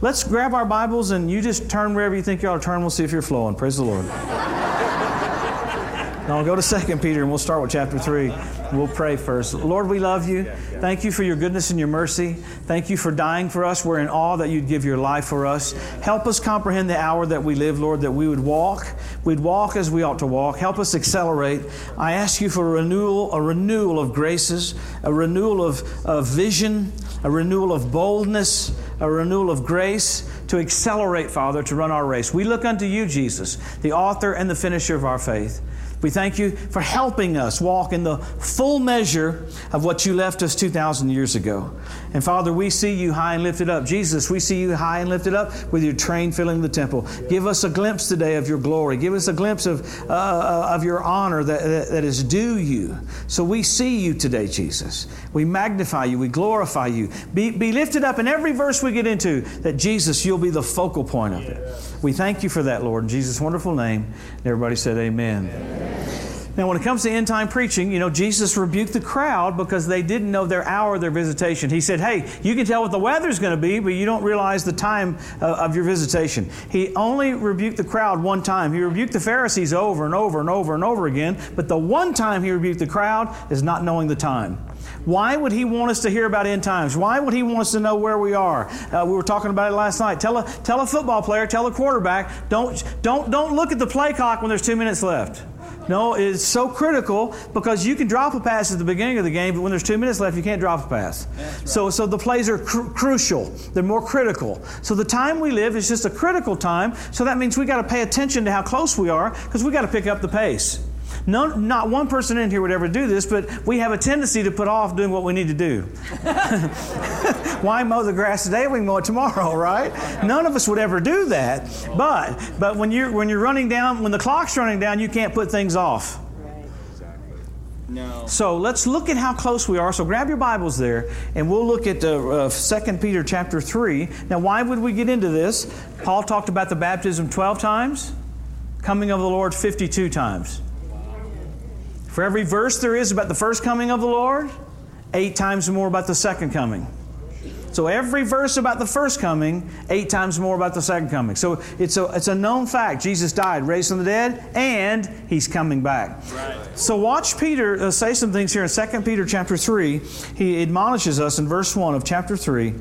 let's grab our Bibles and you just turn wherever you think you ought to turn. We'll see if you're flowing. Praise the Lord. now I'll go to 2 Peter and we'll start with chapter 3. We'll pray first. Lord, we love you. Thank you for your goodness and your mercy. Thank you for dying for us. We're in awe that you'd give your life for us. Help us comprehend the hour that we live, Lord, that we would walk. We'd walk as we ought to walk. Help us accelerate. I ask you for a renewal, a renewal of graces, a renewal of, of vision, a renewal of boldness, a renewal of grace to accelerate, Father, to run our race. We look unto you, Jesus, the author and the finisher of our faith. We thank you for helping us walk in the full measure of what you left us 2,000 years ago. And Father, we see you high and lifted up. Jesus, we see you high and lifted up with your train filling the temple. Give us a glimpse today of your glory. Give us a glimpse of, uh, of your honor that, that, that is due you. So we see you today, Jesus. We magnify you. We glorify you. Be, be lifted up in every verse we get into that Jesus, you'll be the focal point of it. We thank you for that, Lord, in Jesus' wonderful name. Everybody said, Amen. amen. Now, when it comes to end time preaching, you know, Jesus rebuked the crowd because they didn't know their hour of their visitation. He said, Hey, you can tell what the weather's going to be, but you don't realize the time uh, of your visitation. He only rebuked the crowd one time. He rebuked the Pharisees over and over and over and over again, but the one time he rebuked the crowd is not knowing the time. Why would he want us to hear about end times? Why would he want us to know where we are? Uh, we were talking about it last night. Tell a, tell a football player, tell a quarterback, don't, don't, don't look at the play clock when there's two minutes left. No, it's so critical because you can drop a pass at the beginning of the game, but when there's two minutes left, you can't drop a pass. Right. So, so the plays are cr- crucial. They're more critical. So the time we live is just a critical time. So that means we got to pay attention to how close we are because we got to pick up the pace. No, not one person in here would ever do this, but we have a tendency to put off doing what we need to do. Why mow the grass today? We can mow it tomorrow, right? None of us would ever do that. But but when you're when you're running down, when the clock's running down, you can't put things off. No. So let's look at how close we are. So grab your Bibles there, and we'll look at uh, uh, 2 Peter chapter 3. Now, why would we get into this? Paul talked about the baptism 12 times, coming of the Lord 52 times. For every verse there is about the first coming of the Lord, eight times more about the second coming. So every verse about the first coming, eight times more about the second coming. So it's a, it's a known fact. Jesus died, raised from the dead, and he's coming back. Right. So watch Peter uh, say some things here in 2 Peter chapter 3. He admonishes us in verse 1 of chapter 3.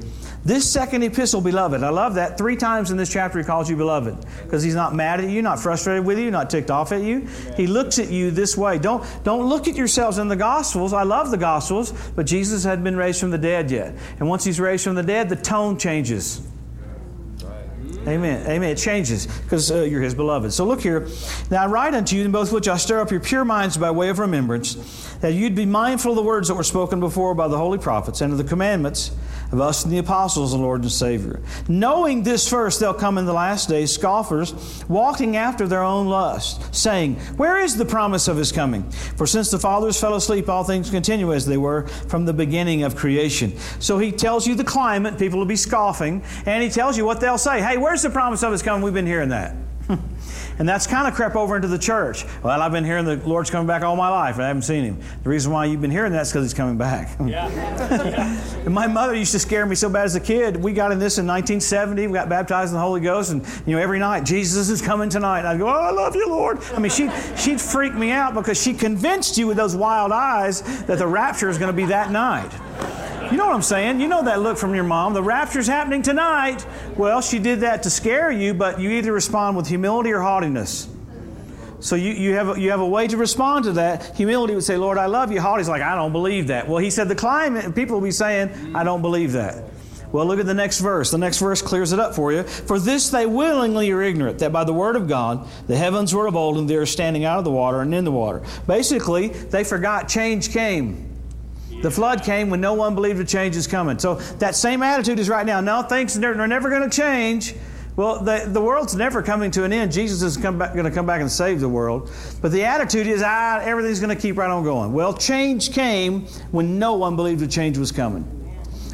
This second epistle, beloved, I love that. Three times in this chapter he calls you beloved because he's not mad at you, not frustrated with you, not ticked off at you. He looks at you this way. Don't, don't look at yourselves in the Gospels. I love the Gospels, but Jesus hadn't been raised from the dead yet. And once he's raised from the dead, the tone changes. Amen. Amen. It changes because uh, you're his beloved. So look here. Now I write unto you in both which I stir up your pure minds by way of remembrance, that you'd be mindful of the words that were spoken before by the holy prophets and of the commandments of us and the apostles of the Lord and Savior. Knowing this first, they'll come in the last days, scoffers, walking after their own lust, saying, Where is the promise of his coming? For since the fathers fell asleep, all things continue as they were from the beginning of creation. So he tells you the climate, people will be scoffing, and he tells you what they'll say. Hey, where's the promise of his coming? We've been hearing that. And that's kind of crept over into the church. Well, I've been hearing the Lord's coming back all my life. And I haven't seen him. The reason why you've been hearing that is because he's coming back. Yeah. and my mother used to scare me so bad as a kid. We got in this in 1970. We got baptized in the Holy Ghost, and you know every night Jesus is coming tonight. And I'd go, Oh, I love you, Lord. I mean, she she'd freak me out because she convinced you with those wild eyes that the rapture is going to be that night. You know what I'm saying? You know that look from your mom. The rapture's happening tonight. Well, she did that to scare you, but you either respond with humility or haughtiness. So you, you, have a, you have a way to respond to that. Humility would say, Lord, I love you. Haughty's like, I don't believe that. Well, he said the climate, people will be saying, I don't believe that. Well, look at the next verse. The next verse clears it up for you. For this they willingly are ignorant, that by the word of God the heavens were of old, and they are standing out of the water and in the water. Basically, they forgot change came. The flood came when no one believed a change is coming. So that same attitude is right now. No, things are never going to change. Well, the, the world's never coming to an end. Jesus is going to come back and save the world. But the attitude is, ah, everything's going to keep right on going. Well, change came when no one believed a change was coming.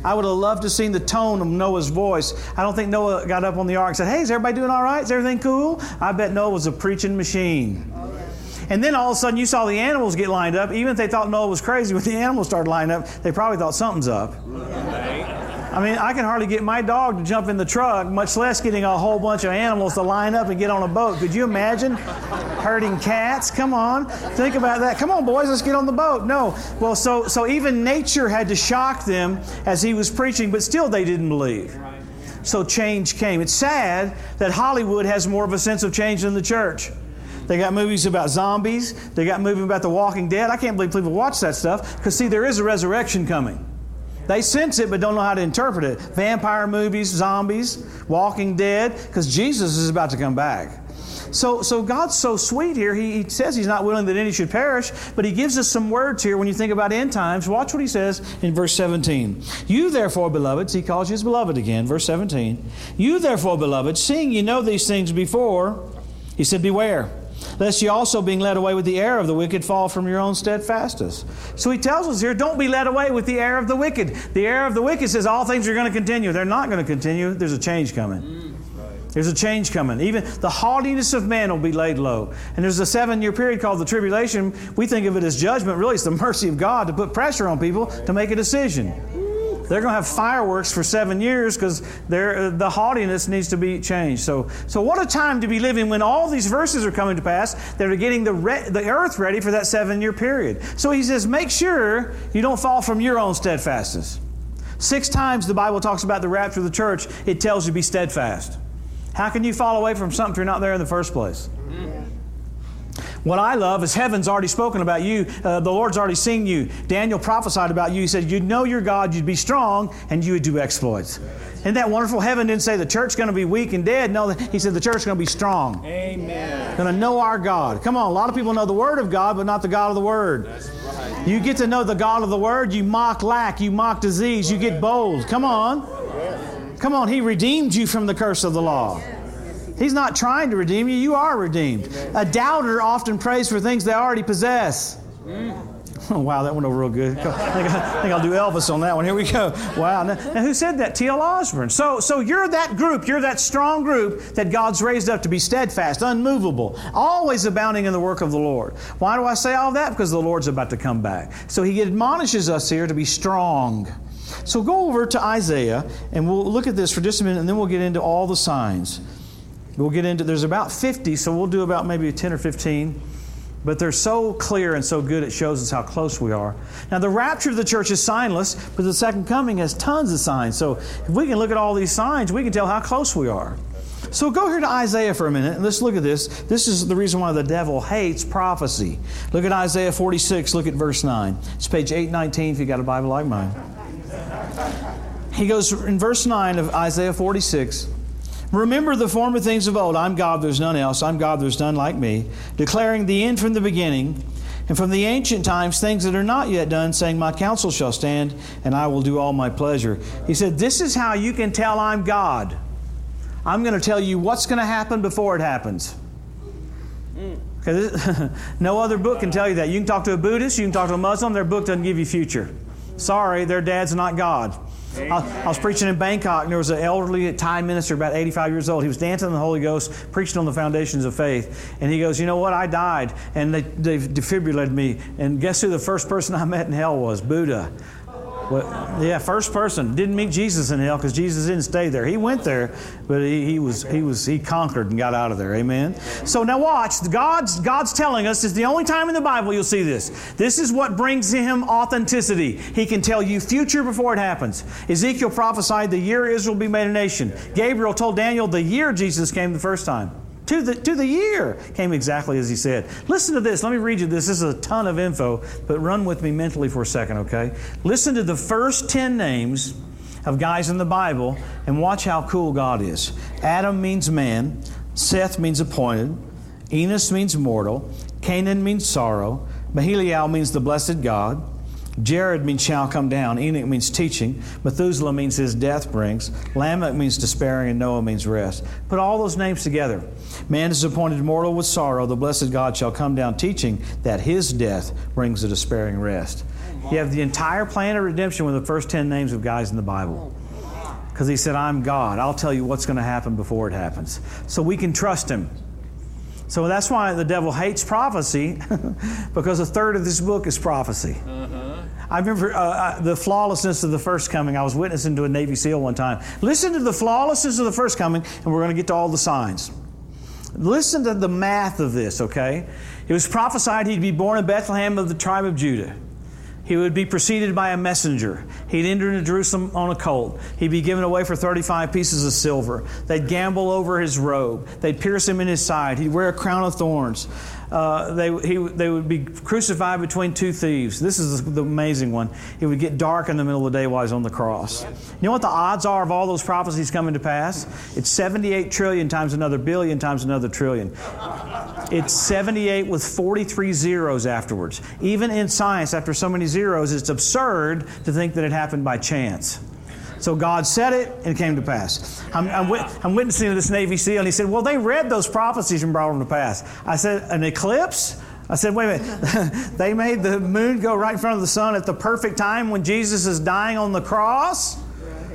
I would have loved to have seen the tone of Noah's voice. I don't think Noah got up on the ark and said, Hey, is everybody doing all right? Is everything cool? I bet Noah was a preaching machine. And then all of a sudden you saw the animals get lined up. Even if they thought Noah was crazy, when the animals started lining up, they probably thought something's up. I mean, I can hardly get my dog to jump in the truck, much less getting a whole bunch of animals to line up and get on a boat. Could you imagine herding cats? Come on, think about that. Come on, boys, let's get on the boat. No. Well, so so even nature had to shock them as he was preaching, but still they didn't believe. So change came. It's sad that Hollywood has more of a sense of change than the church. They got movies about zombies. They got movies about The Walking Dead. I can't believe people watch that stuff because, see, there is a resurrection coming. They sense it but don't know how to interpret it. Vampire movies, zombies, Walking Dead, because Jesus is about to come back. So, so God's so sweet here. He, he, says He's not willing that any should perish, but He gives us some words here when you think about end times. Watch what He says in verse 17. You therefore, beloveds, He calls you His beloved again, verse 17. You therefore, beloved, seeing you know these things before, He said, Beware lest you also, being led away with the error of the wicked, fall from your own steadfastness. So he tells us here, don't be led away with the error of the wicked. The error of the wicked says all things are going to continue. They're not going to continue. There's a change coming. There's a change coming. Even the haughtiness of man will be laid low. And there's a seven year period called the tribulation. We think of it as judgment. Really, it's the mercy of God to put pressure on people to make a decision. They're going to have fireworks for seven years because uh, the haughtiness needs to be changed. So, so what a time to be living when all these verses are coming to pass that are getting the, re- the earth ready for that seven year period. So he says, make sure you don't fall from your own steadfastness. Six times the Bible talks about the rapture of the church, it tells you to be steadfast. How can you fall away from something if you're not there in the first place? What I love is heaven's already spoken about you. Uh, the Lord's already seen you. Daniel prophesied about you. He said, You'd know your God, you'd be strong, and you would do exploits. Isn't that wonderful? Heaven didn't say the church's going to be weak and dead. No, he said the church's going to be strong. Amen. Going to know our God. Come on, a lot of people know the Word of God, but not the God of the Word. Right. You get to know the God of the Word, you mock lack, you mock disease, you get bold. Come on. Come on, He redeemed you from the curse of the law. He's not trying to redeem you, you are redeemed. A doubter often prays for things they already possess. Oh, wow, that went over real good. I think, I think, I'll do Elvis on that one. Here we go. Wow. Now, now who said that? T.L. Osborn. So, so you're that group, you're that strong group that God's raised up to be steadfast, unmovable, always abounding in the work of the Lord. Why do I say all that? Because the Lord's about to come back. So he admonishes us here to be strong. So go over to Isaiah, and we'll look at this for just a minute, and then we'll get into all the signs. We'll get into, there's about 50, so we'll do about maybe 10 or 15. But they're so clear and so good, it shows us how close we are. Now, the rapture of the church is signless, but the second coming has tons of signs. So, if we can look at all these signs, we can tell how close we are. So, go here to Isaiah for a minute and let's look at this. This is the reason why the devil hates prophecy. Look at Isaiah 46, look at verse 9. It's page 819 if you got a Bible like mine. He goes in verse 9 of Isaiah 46. Remember the former things of old. I'm God, there's none else. I'm God, there's none like me. Declaring the end from the beginning, and from the ancient times things that are not yet done, saying, My counsel shall stand, and I will do all my pleasure. He said, This is how you can tell I'm God. I'm going to tell you what's going to happen before it happens. Because no other book can tell you that. You can talk to a Buddhist, you can talk to a Muslim, their book doesn't give you future. Sorry, their dad's not God. I, I, was preaching in Bangkok, and there was an elderly Thai minister, about 85 years old. He was dancing in the Holy Ghost, preaching on the foundations of faith. And he goes, You know what? I died, and they, they defibrillated me. And guess who the first person I met in hell was? Buddha. Well, yeah, first person didn't meet Jesus in hell because Jesus didn't stay there. He went there, but he, he was he was he conquered and got out of there. Amen. So now watch. God's God's telling us. is the only time in the Bible you'll see this. This is what brings him authenticity. He can tell you future before it happens. Ezekiel prophesied the year Israel will be made a nation. Gabriel told Daniel the year Jesus came the first time to the, to the year came exactly as he said. Listen to this. Let me read you this. This is a ton of info, but run with me mentally for a second, okay? Listen to the first 10 names of guys in the Bible and watch how cool God is. Adam means man, Seth means appointed, Enos means mortal, Canaan means sorrow, Mahalalel means the blessed God. Jared means shall come down. Enoch means teaching. Methuselah means his death brings. Lamech means despairing, and Noah means rest. Put all those names together. Man is appointed mortal with sorrow. The blessed God shall come down teaching that his death brings a despairing rest. You have the entire plan of redemption with the first 10 names of guys in the Bible. Because he said, I'm God. I'll tell you what's going to happen before it happens. So we can trust him. So that's why the devil hates prophecy, because a third of this book is prophecy. Uh-huh. I remember uh, uh, the flawlessness of the first coming. I was witnessing to a Navy SEAL one time. Listen to the flawlessness of the first coming, and we're going to get to all the signs. Listen to the math of this, okay? It was prophesied he'd be born in Bethlehem of the tribe of Judah. He would be preceded by a messenger. He'd enter into Jerusalem on a colt. He'd be given away for 35 pieces of silver. They'd gamble over his robe. They'd pierce him in his side. He'd wear a crown of thorns. Uh, they, he, they would be crucified between two thieves. This is the amazing one. It would get dark in the middle of the day while he's on the cross. You know what the odds are of all those prophecies coming to pass? It's 78 trillion times another billion times another trillion. It's 78 with 43 zeros afterwards. Even in science, after so many zeros, it's absurd to think that it happened by chance. So God said it, and it came to pass. I'm, I'm, I'm witnessing to this Navy SEAL, and he said, Well, they read those prophecies and brought them to pass. I said, An eclipse? I said, wait a minute. they made the moon go right in front of the sun at the perfect time when Jesus is dying on the cross?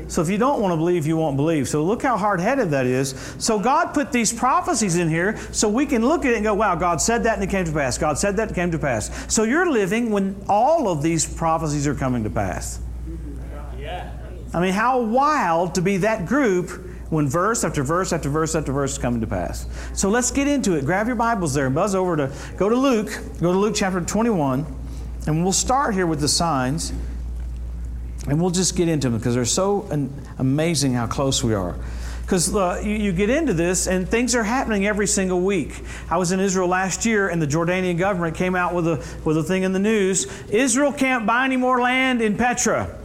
So if you don't want to believe, you won't believe. So look how hard headed that is. So God put these prophecies in here so we can look at it and go, wow, God said that and it came to pass. God said that and it came to pass. So you're living when all of these prophecies are coming to pass. I mean, how wild to be that group when verse after verse after verse after verse is coming to pass. So let's get into it. Grab your Bibles there and buzz over to go to Luke, go to Luke chapter 21, and we'll start here with the signs, and we'll just get into them because they're so amazing how close we are. Because uh, you, you, get into this, and things are happening every single week. I was in Israel last year, and the Jordanian government came out with a, with a thing in the news Israel can't buy any more land in Petra.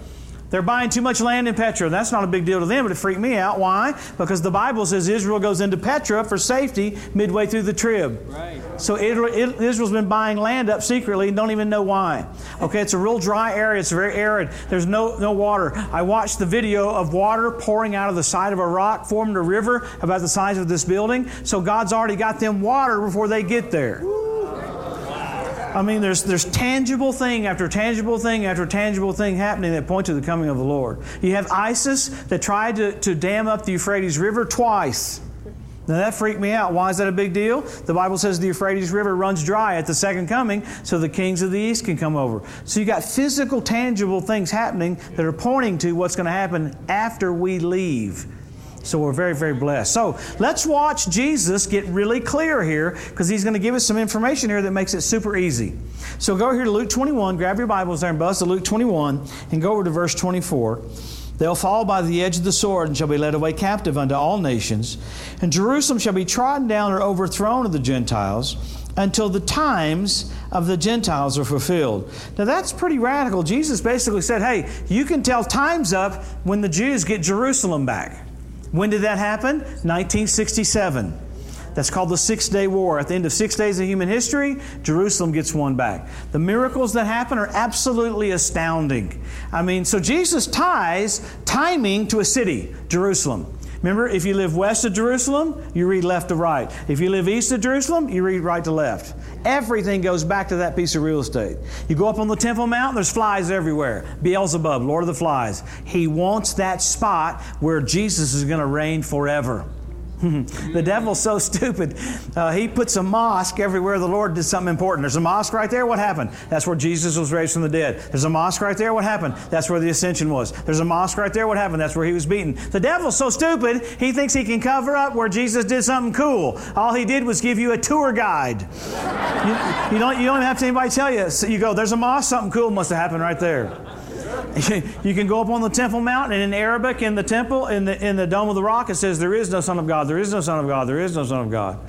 They're buying too much land in Petra. That's not a big deal to them, but it freaked me out. Why? Because the Bible says Israel goes into Petra for safety midway through the trib. Right. So Israel's been buying land up secretly and don't even know why. Okay, it's a real dry area. It's very arid. There's no, no water. I watched the video of water pouring out of the side of a rock, forming a river about the size of this building. So God's already got them water before they get there. I mean, there's, there's tangible thing after tangible thing after tangible thing happening that point to the coming of the Lord. You have ISIS that tried to, to dam up the Euphrates River twice. Now that freaked me out. Why is that a big deal? The Bible says the Euphrates River runs dry at the second coming, so the kings of the east can come over. So you got physical, tangible things happening that are pointing to what's going to happen after we leave. So we're very, very blessed. So let's watch Jesus get really clear here because he's going to give us some information here that makes it super easy. So go here to Luke 21, grab your Bibles there and buzz to Luke 21 and go over to verse 24. They'll fall by the edge of the sword and shall be led away captive unto all nations. And Jerusalem shall be trodden down or overthrown of the Gentiles until the times of the Gentiles are fulfilled. Now that's pretty radical. Jesus basically said, hey, you can tell time's up when the Jews get Jerusalem back. When did that happen? 1967. That's called the Six Day War. At the end of six days of human history, Jerusalem gets won back. The miracles that happen are absolutely astounding. I mean, so Jesus ties timing to a city, Jerusalem. Remember, if you live west of Jerusalem, you read left to right. If you live east of Jerusalem, you read right to left. Everything goes back to that piece of real estate. You go up on the Temple Mount, there's flies everywhere. Beelzebub, Lord of the Flies. He wants that spot where Jesus is going to reign forever. the devil's so stupid. Uh, he puts a mosque everywhere the Lord did something important. There's a mosque right there. What happened? That's where Jesus was raised from the dead. There's a mosque right there. What happened? That's where the ascension was. There's a mosque right there. What happened? That's where he was beaten. The devil's so stupid, he thinks he can cover up where Jesus did something cool. All he did was give you a tour guide. you, you, don't, you don't have to anybody tell you. So you go, there's a mosque, something cool must have happened right there. you can go up on the Temple Mount, and in Arabic, in the temple, in the, in the Dome of the Rock, it says, There is no Son of God, there is no Son of God, there is no Son of God.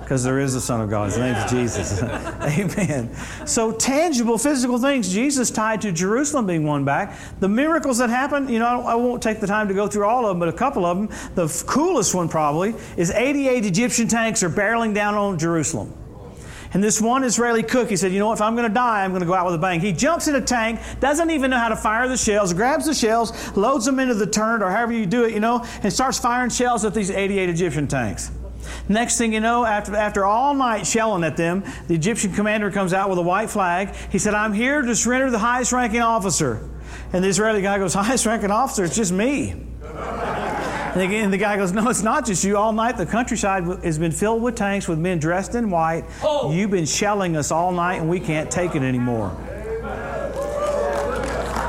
Because there is a Son of God. His name is Jesus. Amen. So, tangible, physical things, Jesus tied to Jerusalem being won back. The miracles that happened, you know, I won't take the time to go through all of them, but a couple of them. The coolest one probably is 88 Egyptian tanks are barreling down on Jerusalem. And this one Israeli cook, he said, You know what? If I'm going to die, I'm going to go out with a bang. He jumps in a tank, doesn't even know how to fire the shells, grabs the shells, loads them into the turret or however you do it, you know, and starts firing shells at these 88 Egyptian tanks. Next thing you know, after, after all night shelling at them, the Egyptian commander comes out with a white flag. He said, I'm here to surrender the highest ranking officer. And the Israeli guy goes, Highest ranking officer? It's just me. And the guy goes, No, it's not just you. All night the countryside has been filled with tanks with men dressed in white. Oh. You've been shelling us all night and we can't take it anymore.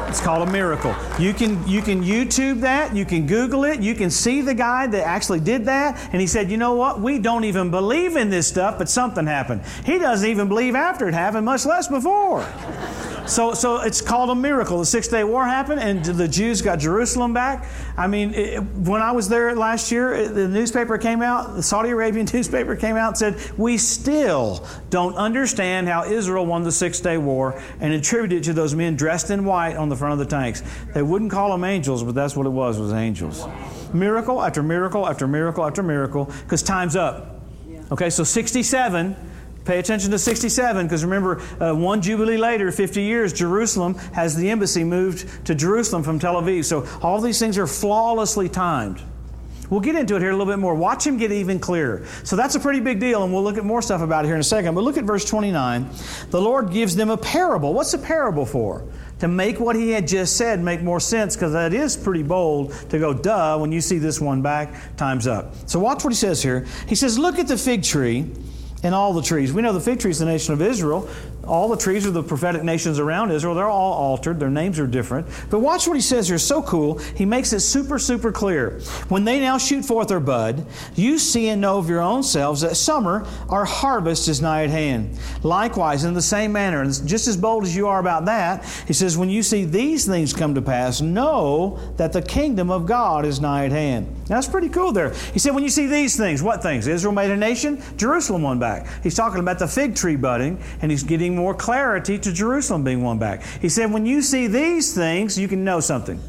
It's called a miracle. You can you can YouTube that, you can Google it, you can see the guy that actually did that, and he said, you know what? We don't even believe in this stuff, but something happened. He doesn't even believe after it happened, much less before. So, so it's called a miracle. The Six Day War happened, and the Jews got Jerusalem back. I mean, it, when I was there last year, the newspaper came out, the Saudi Arabian newspaper came out and said, We still don't understand how Israel won the Six Day War and attributed it to those men dressed in white on the front of the tanks. They wouldn't call them angels, but that's what it was, was angels. Miracle after miracle after miracle after miracle, because time's up. Okay, so 67 Pay attention to 67 because remember, uh, one Jubilee later, 50 years, Jerusalem has the embassy moved to Jerusalem from Tel Aviv. So all these things are flawlessly timed. We'll get into it here a little bit more. Watch him get even clearer. So that's a pretty big deal, and we'll look at more stuff about it here in a second. But look at verse 29. The Lord gives them a parable. What's a parable for? To make what he had just said make more sense, because that is pretty bold to go, duh, when you see this one back, time's up. So watch what he says here. He says, Look at the fig tree and all the trees. We know the fig tree is the nation of Israel. All the trees of the prophetic nations around Israel. They're all altered. Their names are different. But watch what he says here. So cool. He makes it super, super clear. When they now shoot forth their bud, you see and know of your own selves that summer, our harvest is nigh at hand. Likewise, in the same manner, and just as bold as you are about that, he says, when you see these things come to pass, know that the kingdom of God is nigh at hand. Now, that's pretty cool there. He said, when you see these things, what things? Israel made a nation, Jerusalem won back. He's talking about the fig tree budding, and he's getting more clarity to Jerusalem being won back. He said, when you see these things, you can know something.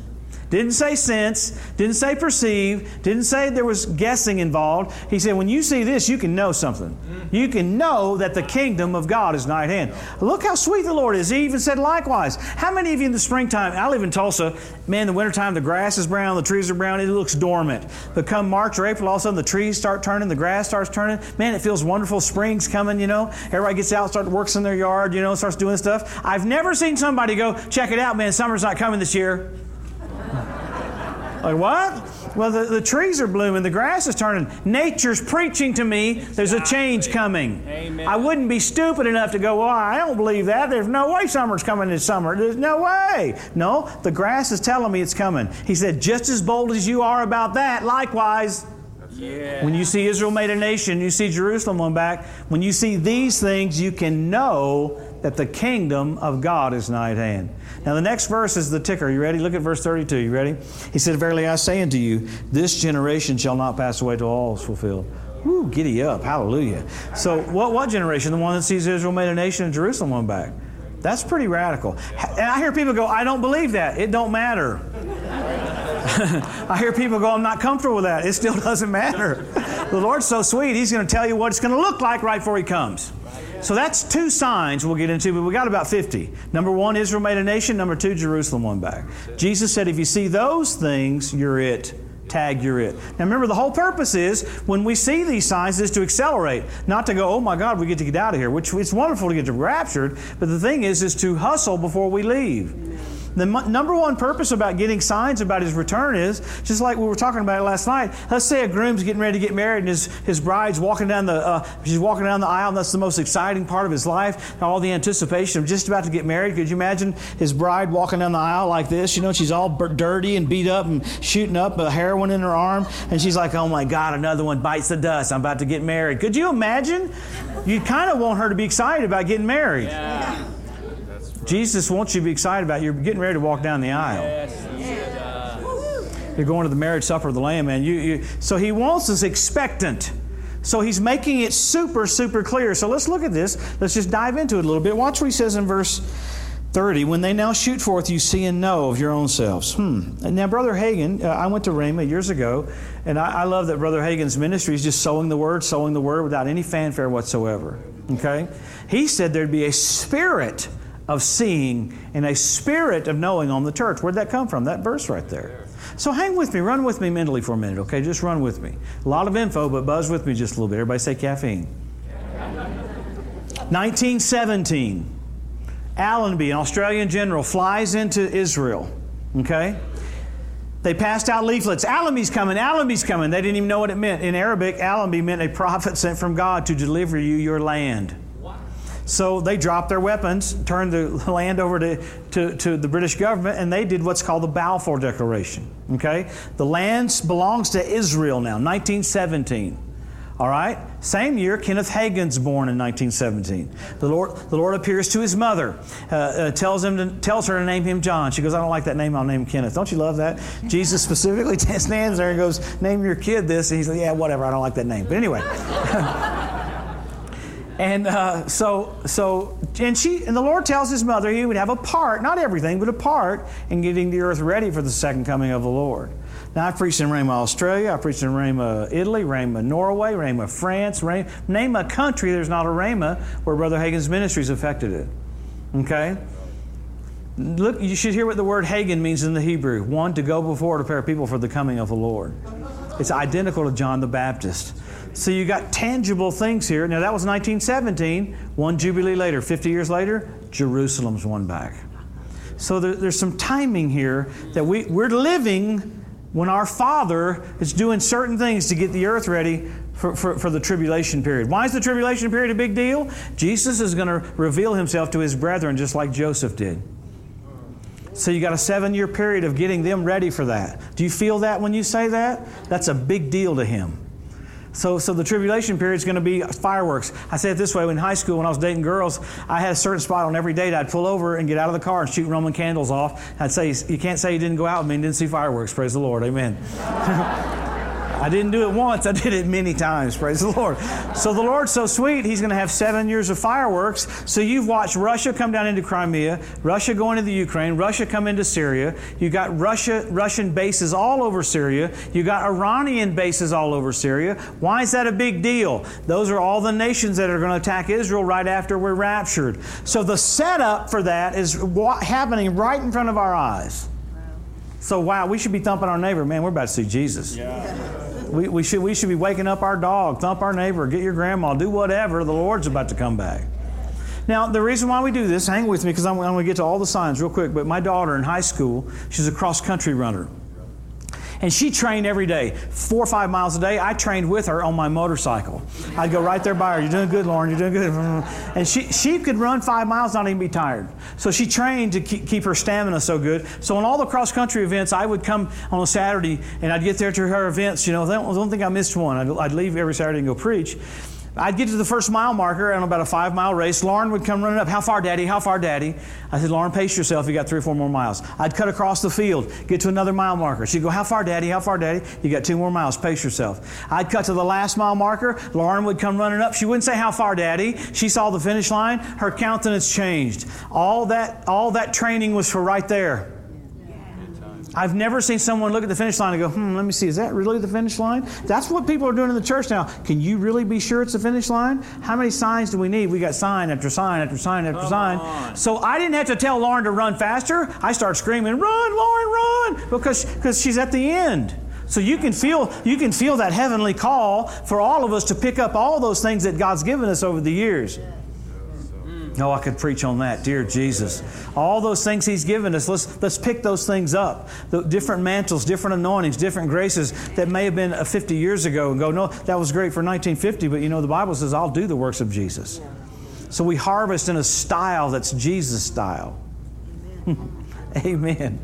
Didn't say sense, didn't say perceive, didn't say there was guessing involved. He said, when you see this, you can know something. You can know that the kingdom of God is nigh at hand. Look how sweet the Lord is. He even said likewise. How many of you in the springtime, I live in Tulsa, man, the wintertime, the grass is brown, the trees are brown, it looks dormant. But come March or April, all of a sudden the trees start turning, the grass starts turning. Man, it feels wonderful. Spring's coming, you know. Everybody gets out, starts works in their yard, you know, starts doing stuff. I've never seen somebody go, check it out, man, summer's not coming this year. Like, what? Well, the, the trees are blooming, the grass is turning. Nature's preaching to me there's a change coming. Amen. I wouldn't be stupid enough to go, well, I don't believe that. There's no way summer's coming this summer. There's no way. No, the grass is telling me it's coming. He said, just as bold as you are about that, likewise. Yeah. When you see Israel made a nation, you see Jerusalem won back. When you see these things, you can know that the kingdom of God is nigh at hand. Now, the next verse is the ticker. You ready? Look at verse 32. You ready? He said, Verily I say unto you, this generation shall not pass away till all is fulfilled. Woo, giddy up. Hallelujah. So, what, what generation? The one that sees Israel made a nation and Jerusalem went back. That's pretty radical. And I hear people go, I don't believe that. It don't matter. I hear people go, I'm not comfortable with that. It still doesn't matter. The Lord's so sweet, He's going to tell you what it's going to look like right before He comes. So that's two signs we'll get into, but we got about 50. Number one, Israel made a nation. Number two, Jerusalem won back. Jesus said, if you see those things, you're it. Tag, you're it. Now remember, the whole purpose is when we see these signs is to accelerate, not to go, oh my God, we get to get out of here, which it's wonderful to get to raptured, but the thing is, is to hustle before we leave. The m- number one purpose about getting signs about his return is just like we were talking about last night. Let's say a groom's getting ready to get married and his, his bride's walking down the uh, she's walking down the aisle and that's the most exciting part of his life. All the anticipation of just about to get married. Could you imagine his bride walking down the aisle like this? You know, she's all dirty and beat up and shooting up a heroin in her arm, and she's like, "Oh my God, another one bites the dust. I'm about to get married." Could you imagine? You kind of want her to be excited about getting married. Yeah. Jesus wants you to be excited about. It. You're getting ready to walk down the aisle. You're going to the marriage supper of the Lamb, man. You, you, so he wants us expectant. So he's making it super, super clear. So let's look at this. Let's just dive into it a little bit. Watch what he says in verse 30. When they now shoot forth, you see and know of your own selves. Hmm. And now, Brother Hagin, uh, I went to Rhema years ago, and I, I love that Brother Hagin's ministry is just sowing the word, sowing the word without any fanfare whatsoever. Okay? He said there'd be a spirit of seeing and a spirit of knowing on the church. Where'd that come from? That verse right there. So hang with me, run with me mentally for a minute, okay? Just run with me. A lot of info, but buzz with me just a little bit. Everybody say caffeine. 1917, Allenby, an Australian general, flies into Israel, okay? They passed out leaflets. Allenby's coming, Allenby's coming. They didn't even know what it meant. In Arabic, Allenby meant a prophet sent from God to deliver you your land. So they dropped their weapons, turned the land over to, to, to, the British government, and they did what's called the Balfour Declaration. Okay? The land belongs to Israel now, 1917. All right? Same year, Kenneth Hagin's born in 1917. The Lord, the Lord appears to his mother, uh, uh, tells, him to, tells her to name him John. She goes, I don't like that name, I'll name Kenneth. Don't you love that? Jesus specifically stands there and goes, Name your kid this. And he's like, Yeah, whatever, I don't like that name. But anyway. And uh, so, so, and she, and the Lord tells his mother he would have a part, not everything, but a part in getting the earth ready for the second coming of the Lord. Now, I've preached in Rhema, Australia. I've preached in Rhema, Italy, Rhema, Norway, Rhema, France. Rhema, name a country there's not a Rhema where Brother Hagin's ministries affected it. Okay? Look, you should hear what the word Hagin means in the Hebrew. One, to go before to prepare people for the coming of the Lord. It's identical to John the Baptist. So you got tangible things here. Now, that was 1917. One Jubilee later, 50 years later, Jerusalem's won back. So there, there's some timing here that we, we're living when our Father is doing certain things to get the earth ready for, for, for, the tribulation period. Why is the tribulation period a big deal? Jesus is going to reveal himself to his brethren just like Joseph did. So you got a seven year period of getting them ready for that. Do you feel that when you say that? That's a big deal to him. So, so the tribulation period is going to be fireworks. I say it this way: in high school, when I was dating girls, I had a certain spot on every date. I'd pull over and get out of the car and shoot Roman candles off. I'd say, "You can't say you didn't go out with me and didn't see fireworks." Praise the Lord, Amen. I didn't do it once, I did it many times. Praise the Lord. So the Lord's so sweet, He's going to have seven years of fireworks. So you've watched Russia come down into Crimea, Russia go into the Ukraine, Russia come into Syria. You got Russia, Russian bases all over Syria. You got Iranian bases all over Syria. Why is that a big deal? Those are all the nations that are going to attack Israel right after we're raptured. So the setup for that is what happening right in front of our eyes. So, wow, we should be thumping our neighbor. Man, we're about to see Jesus. Yeah. We, we, should, we should be waking up our dog, thump our neighbor, get your grandma, do whatever. The Lord's about to come back. Now, the reason why we do this, hang with me because I'm, I'm going to get to all the signs real quick. But my daughter in high school, she's a cross country runner. And she trained every day, four or five miles a day. I trained with her on my motorcycle. I'd go right there by her. You're doing good, Lauren. You're doing good. And she, she could run five miles, not even be tired. So she trained to keep, keep her stamina so good. So on all the cross country events, I would come on a Saturday and I'd get there to her events. You know, I don't, think I missed one. I'd, I'd leave every Saturday and go preach. I'd get to the first mile marker on about a five mile race. Lauren would come running up. How far, Daddy? How far, Daddy? I said, Lauren, pace yourself. You got three or four more miles. I'd cut across the field, get to another mile marker. She'd go, How far, Daddy? How far, Daddy? You got two more miles. Pace yourself. I'd cut to the last mile marker. Lauren would come running up. She wouldn't say, How far, Daddy? She saw the finish line. Her countenance changed. All that, all that training was for right there. I've never seen someone look at the finish line and go, hmm, let me see, is that really the finish line? That's what people are doing in the church now. Can you really be sure it's the finish line? How many signs do we need? We got sign after sign after sign after Come sign. On. So I didn't have to tell Lauren to run faster. I start screaming, run, Lauren, run, because because she's at the end. So you can feel you can feel that heavenly call for all of us to pick up all those things that God's given us over the years. Oh, I could preach on that, dear Jesus. All those things He's given us, let's, let's pick those things up. The different mantles, different anointings, different graces that may have been uh, 50 years ago and go, no, that was great for 1950, but you know, the Bible says, I'll do the works of Jesus. So we harvest in a style that's Jesus style. Amen.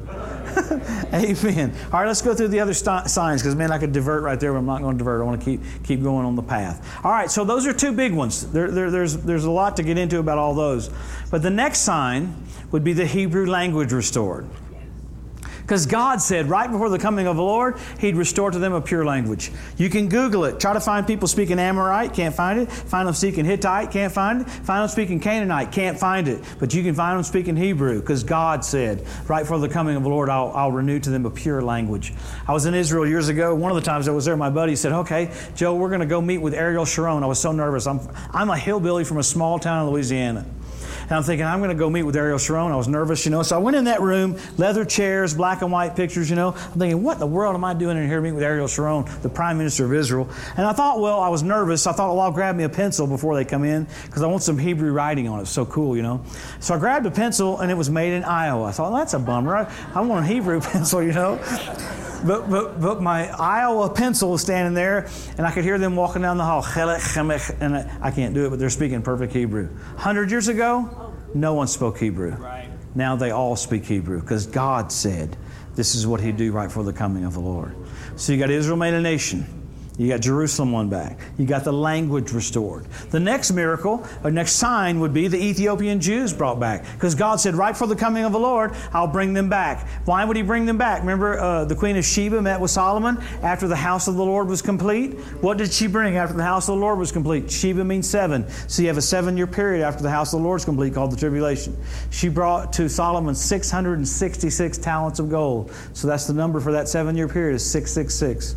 Amen. All right, let's go through the other st- signs because, man, I could divert right there, but I'm not going to divert. I want to keep, keep going on the path. All right, so those are two big ones. There, there, there's, there's a lot to get into about all those. But the next sign would be the Hebrew language restored. Because God said right before the coming of the Lord, He'd restore to them a pure language. You can Google it. Try to find people speaking Amorite, can't find it. Find them speaking Hittite, can't find it. Find them speaking Canaanite, can't find it. But you can find them speaking Hebrew, because God said, right before the coming of the Lord, I'll, I'll renew to them a pure language. I was in Israel years ago. One of the times I was there, my buddy said, Okay, Joe, we're going to go meet with Ariel Sharon. I was so nervous. I'm, I'm a hillbilly from a small town in Louisiana. And I'm thinking, I'm going to go meet with Ariel Sharon. I was nervous, you know. So I went in that room, leather chairs, black and white pictures, you know. I'm thinking, what in the world am I doing in here meeting with Ariel Sharon, the Prime Minister of Israel? And I thought, well, I was nervous. I thought, well, I'll grab me a pencil before they come in because I want some Hebrew writing on it. It's so cool, you know. So I grabbed a pencil and it was made in Iowa. I thought, well, that's a bummer. I, I want a Hebrew pencil, you know. but, but, but my Iowa pencil was standing there, and I could hear them walking down the hall. And I can't do it, but they're speaking perfect Hebrew. 100 years ago, no one spoke Hebrew. Now they all speak Hebrew because God said this is what He'd do right before the coming of the Lord. So you got Israel made a nation. You got Jerusalem won back. You got the language restored. The next miracle, or next sign, would be the Ethiopian Jews brought back. Because God said, right for the coming of the Lord, I'll bring them back. Why would He bring them back? Remember, uh, the Queen of Sheba met with Solomon after the house of the Lord was complete? What did she bring after the house of the Lord was complete? Sheba means seven. So you have a seven year period after the house of the Lord is complete called the tribulation. She brought to Solomon 666 talents of gold. So that's the number for that seven year period is 666.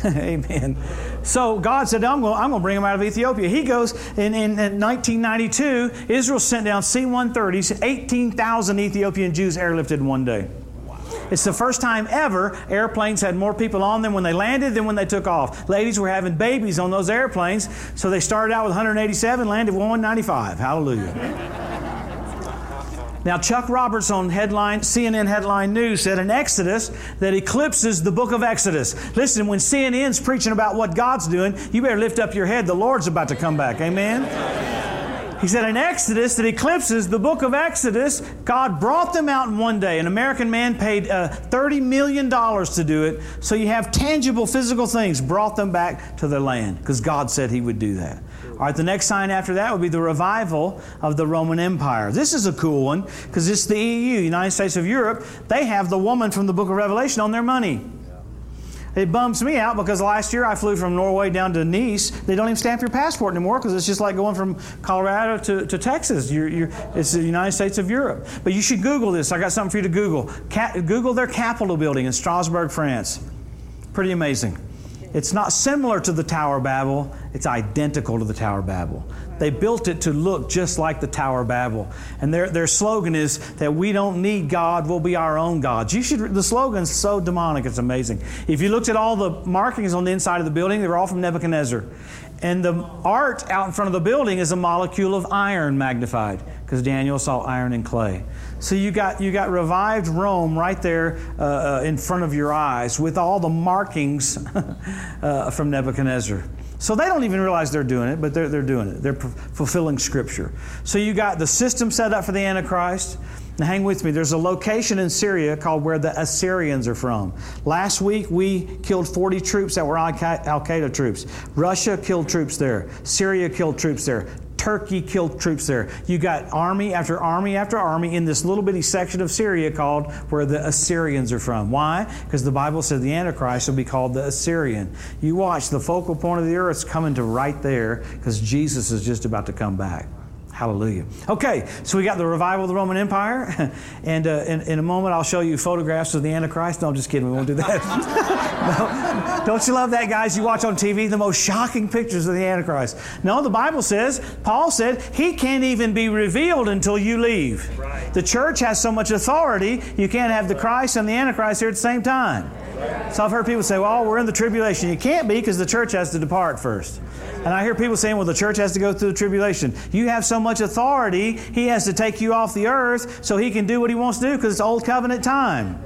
Amen. So God said, I'm going, I'm going to bring them out of Ethiopia. He goes, in, in, in 1992, Israel sent down C 130s, 18,000 Ethiopian Jews airlifted in one day. It's the first time ever airplanes had more people on them when they landed than when they took off. Ladies were having babies on those airplanes, so they started out with 187, landed 195. Hallelujah. Now, Chuck Roberts on headline, CNN headline news said an Exodus that eclipses the book of Exodus. Listen, when CNN's preaching about what God's doing, you better lift up your head. The Lord's about to come back. Amen? He said, an Exodus that eclipses the book of Exodus, God brought them out in one day. An American man paid uh, $30 million to do it. So you have tangible physical things brought them back to their land because God said He would do that. All right, the next sign after that would be the revival of the Roman Empire. This is a cool one because it's the EU, United States of Europe. They have the woman from the book of Revelation on their money. It bumps me out because last year I flew from Norway down to Nice. They don't even stamp your passport anymore because it's just like going from Colorado to, to Texas. You're, you're, it's the United States of Europe. But you should Google this. I got something for you to Google. Google their Capitol building in Strasbourg, France. Pretty amazing. It's not similar to the Tower of Babel, it's identical to the Tower of Babel. They built it to look just like the Tower of Babel. And their, their slogan is that we don't need God, we'll be our own gods. You should the slogan's so demonic, it's amazing. If you looked at all the markings on the inside of the building, they were all from Nebuchadnezzar. And the art out in front of the building is a molecule of iron magnified, because Daniel saw iron and clay. So you got you got revived Rome right there uh, uh in front of your eyes with all the markings uh, from Nebuchadnezzar. So they don't even realize they're doing it, but they're, they're doing it. They're p- fulfilling Scripture. So you got the system set up for the Antichrist. Now, hang with me. There's a location in Syria called where the Assyrians are from. Last week, we killed 40 troops that were Al Qaeda troops. Russia killed troops there. Syria killed troops there. Turkey killed troops there. You got army after army after army in this little bitty section of Syria called where the Assyrians are from. Why? Because the Bible said the Antichrist will be called the Assyrian. You watch, the focal point of the earth is coming to right there because Jesus is just about to come back. Hallelujah. Okay, so we got the revival of the Roman Empire, and uh, in, in, a moment I'll show you photographs of the Antichrist. No, I'm just kidding. We won't do that. no. Don't you love that, guys? You watch on TV the most shocking pictures of the Antichrist. No, the Bible says, Paul said, he can't even be revealed until you leave. Right. The church has so much authority, you can't have the Christ and the Antichrist here at the same time. So I've heard people say, well, we're in the tribulation. You can't be because the church has to depart first. And I hear people saying, well, the church has to go through the tribulation. You have so much authority, he has to take you off the earth so he can do what he wants to do because it's old covenant time.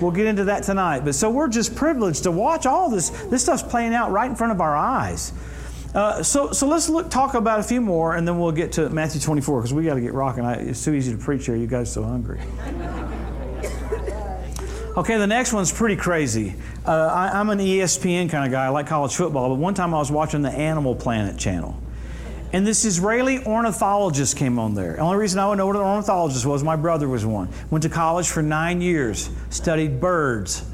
We'll get into that tonight. But so we're just privileged to watch all this. This stuff's playing out right in front of our eyes. Uh, so, so let's look, talk about a few more, and then we'll get to Matthew 24 because we got to get rocking. I, it's too easy to preach here. You guys are so hungry. Okay, the next one's pretty crazy. Uh, I, am an ESPN kind of guy. I like college football, but one time I was watching the Animal Planet channel. And this Israeli ornithologist came on there. The only reason I would know what an ornithologist was, my brother was one. Went to college for nine years, studied birds.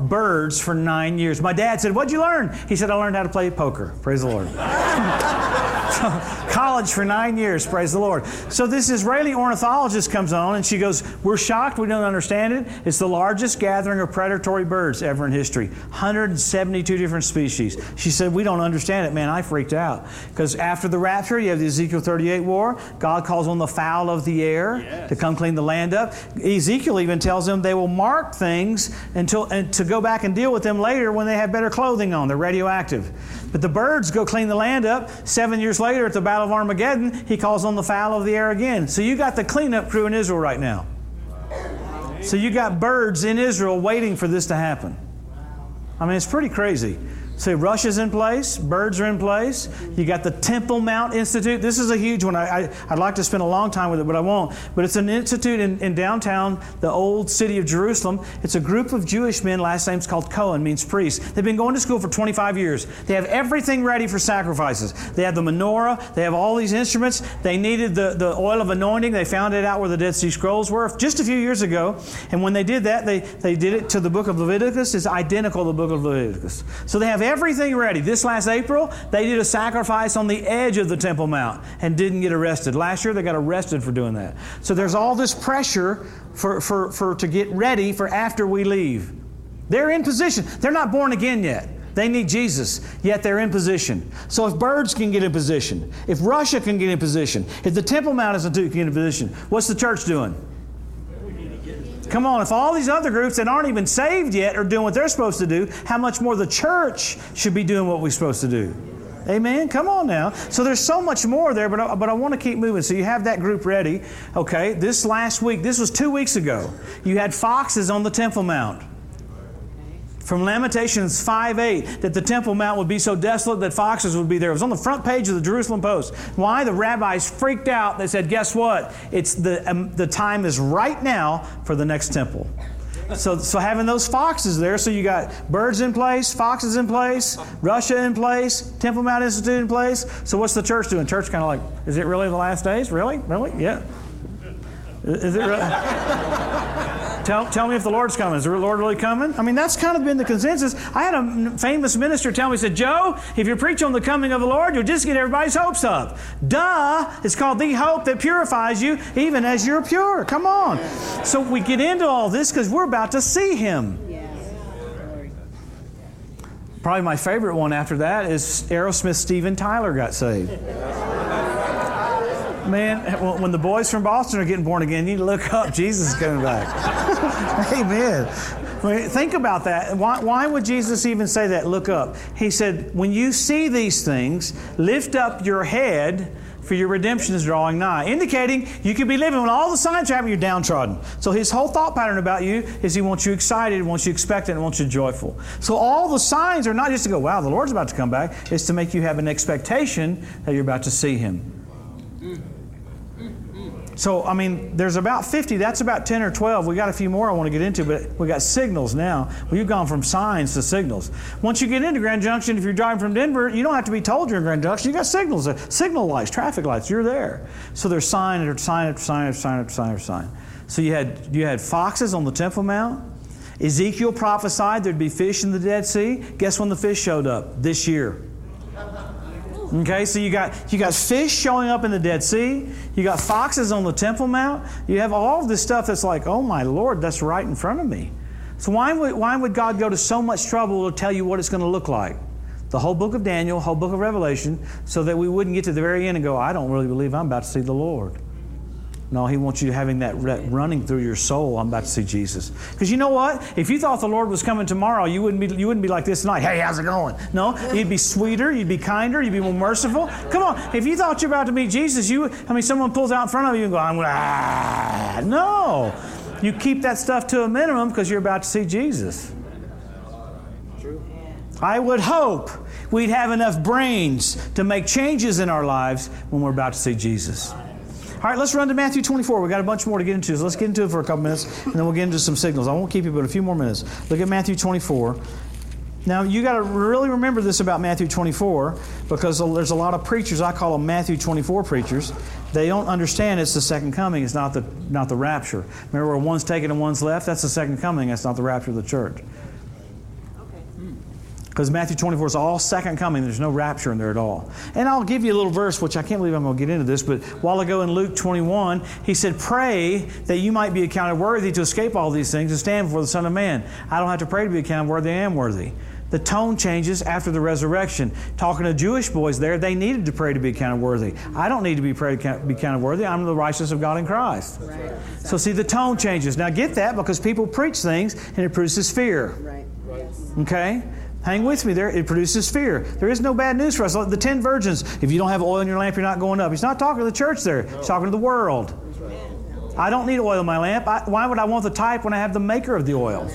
Birds for nine years. My dad said, What'd you learn? He said, I learned how to play poker. Praise the Lord. college for nine years, praise the Lord. So this Israeli ornithologist comes on and she goes, We're shocked, we don't understand it. It's the largest gathering of predatory birds ever in history 172 different species. She said, We don't understand it, man. I freaked out. Because after the rapture, you have the Ezekiel 38 war. God calls on the fowl of the air yes. to come clean the land up. Ezekiel even tells them they will mark things until and to go back and deal with them later when they have better clothing on. They're radioactive. But the birds go clean the land up. Seven years later, at the Battle of Armageddon, he calls on the fowl of the air again. So you got the cleanup crew in Israel right now. So you got birds in Israel waiting for this to happen. I mean, it's pretty crazy. See, Russia's in place, birds are in place. You got the Temple Mount Institute. This is a huge one. I, would like to spend a long time with it, but I won't. But it's an institute in, in downtown, the old city of Jerusalem. It's a group of Jewish men, last name's called Cohen, means priest. They've been going to school for 25 years. They have everything ready for sacrifices. They have the menorah, they have all these instruments. They needed the, the oil of anointing. They found it out where the Dead Sea Scrolls were just a few years ago. And when they did that, they, they did it to the book of Leviticus. It's identical to the book of Leviticus. So they have everything ready. This last April, they did a sacrifice on the edge of the Temple Mount and didn't get arrested. Last year, they got arrested for doing that. So there's all this pressure for, for, for to get ready for after we leave. They're in position. They're not born again yet. They need Jesus, yet they're in position. So if birds can get in position, if Russia can get in position, if the Temple Mount Institute can get in position, what's the church doing? Come on, if all these other groups that aren't even saved yet are doing what they're supposed to do, how much more the church should be doing what we're supposed to do? Amen. Come on now. So there's so much more there, but I, but I want to keep moving. So you have that group ready. Okay. This last week, this was two weeks ago. You had foxes on the Temple Mount from Lamentations 5 8 that the Temple Mount would be so desolate that foxes would be there. It was on the front page of the Jerusalem Post. Why? The rabbis freaked out. They said, Guess what? It's the, um, the time is right now for the next temple. So, so having those foxes there, so you got birds in place, foxes in place, Russia in place, Temple Mount Institute in place. So what's the church doing? Church kind of like, is it really the last days? Really? Really? Yeah. Is it really? Tell, tell me if the Lord's coming. Is the Lord really coming? I mean, that's kind of been the consensus. I had a famous minister tell me, he said, Joe, if you preach on the coming of the Lord, you'll just get everybody's hopes up. Duh! It's called the hope that purifies you even as you're pure. Come on. So we get into all this because we're about to see Him. Probably my favorite one after that is Aerosmith Steven Tyler got saved. Man, eh, when the boys from Boston are getting born again, you need to look up. Jesus is coming back. Amen. Think about that. Why, why, would Jesus even say that? Look up. He said, When you see these things, lift up your head, for your redemption is drawing nigh. Indicating you could be living when all the signs are happening, you're downtrodden. So his whole thought pattern about you is he wants you excited, wants you expectant, wants you joyful. So all the signs are not just to go, wow, the Lord's about to come back, it's to make you have an expectation that you're about to see him. So, I mean, there's about 50. That's about 10 or 12. We got a few more I want to get into, but we got signals now. Well, you've gone from signs to signals. Once you get into Grand Junction, if you're driving from Denver, you don't have to be told you're in Grand Junction. You got signals, uh, signal lights, traffic lights. You're there. So there's sign after sign after sign after sign after sign after sign. So you had you had foxes on the Temple Mount. Ezekiel prophesied there'd be fish in the Dead Sea. Guess when the fish showed up? This year. Okay, so you got you got fish showing up in the Dead Sea. You got foxes on the Temple Mount. You have all of this stuff that's like, oh my Lord, that's right in front of me. So why would why would God go to so much trouble to tell you what it's going to look like? The whole book of Daniel, whole book of Revelation, so that we wouldn't get to the very end and go, I don't really believe I'm about to see the Lord. No, he wants you having that running through your soul. I'm about to see Jesus. Because you know what? If you thought the Lord was coming tomorrow, you wouldn't be you wouldn't be like this tonight. Hey, how's it going? No, you'd be sweeter. You'd be kinder. You'd be more merciful. Come on. If you thought you're about to meet Jesus, you I mean, someone pulls out in front of you and go, I'm going ah. No, you keep that stuff to a minimum because you're about to see Jesus. True. I would hope we'd have enough brains to make changes in our lives when we're about to see Jesus. All right, let's run to Matthew 24. We've got a bunch more to get into, so let's get into it for a couple minutes, and then we'll get into some signals. I won't keep you but a few more minutes. Look at Matthew 24. Now, you got to really remember this about Matthew 24 because there's a lot of preachers, I call them Matthew 24 preachers. They don't understand it's the second coming, it's not the, not the rapture. Remember where one's taken and one's left? That's the second coming, that's not the rapture of the church. Because Matthew 24 is all second coming. There's no rapture in there at all. And I'll give you a little verse, which I can't believe I'm going to get into this, but a while ago in Luke 21, he said, Pray that you might be accounted worthy to escape all these things and stand before the Son of Man. I don't have to pray to be accounted worthy, I am worthy. The tone changes after the resurrection. Talking to Jewish boys there, they needed to pray to be counted worthy. I don't need to be prayed to be counted worthy. I'm the righteousness of God in Christ. Right. So see, the tone changes. Now get that because people preach things and it produces fear. Right. Okay? Hang with me there. It produces fear. There is no bad news for us. The ten virgins, if you don't have oil in your lamp, you're not going up. He's not talking to the church there, he's talking to the world. I don't need oil in my lamp. I, why would I want the type when I have the maker of the oil?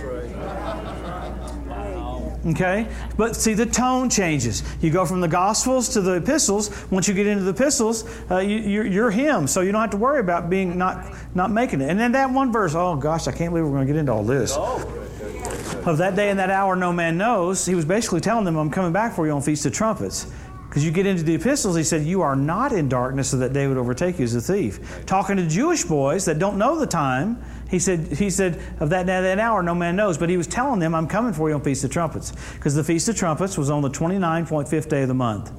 Okay? But see, the tone changes. You go from the Gospels to the epistles. Once you get into the epistles, uh, you, are him, so you don't have to worry about being not, not making it. And then that one verse, oh gosh, I can't believe we're going to get into all this. Of that day and that hour no man knows, he was basically telling them, I'm coming back for you on Feast of Trumpets. Because you get into the epistles, he said, You are not in darkness so that day would overtake you as a thief. Talking to Jewish boys that don't know the time, he said, he said Of that day, and that hour, no man knows. But he was telling them, I'm coming for you on Feast of Trumpets. Because the Feast of Trumpets was on the 29.5th day of the month.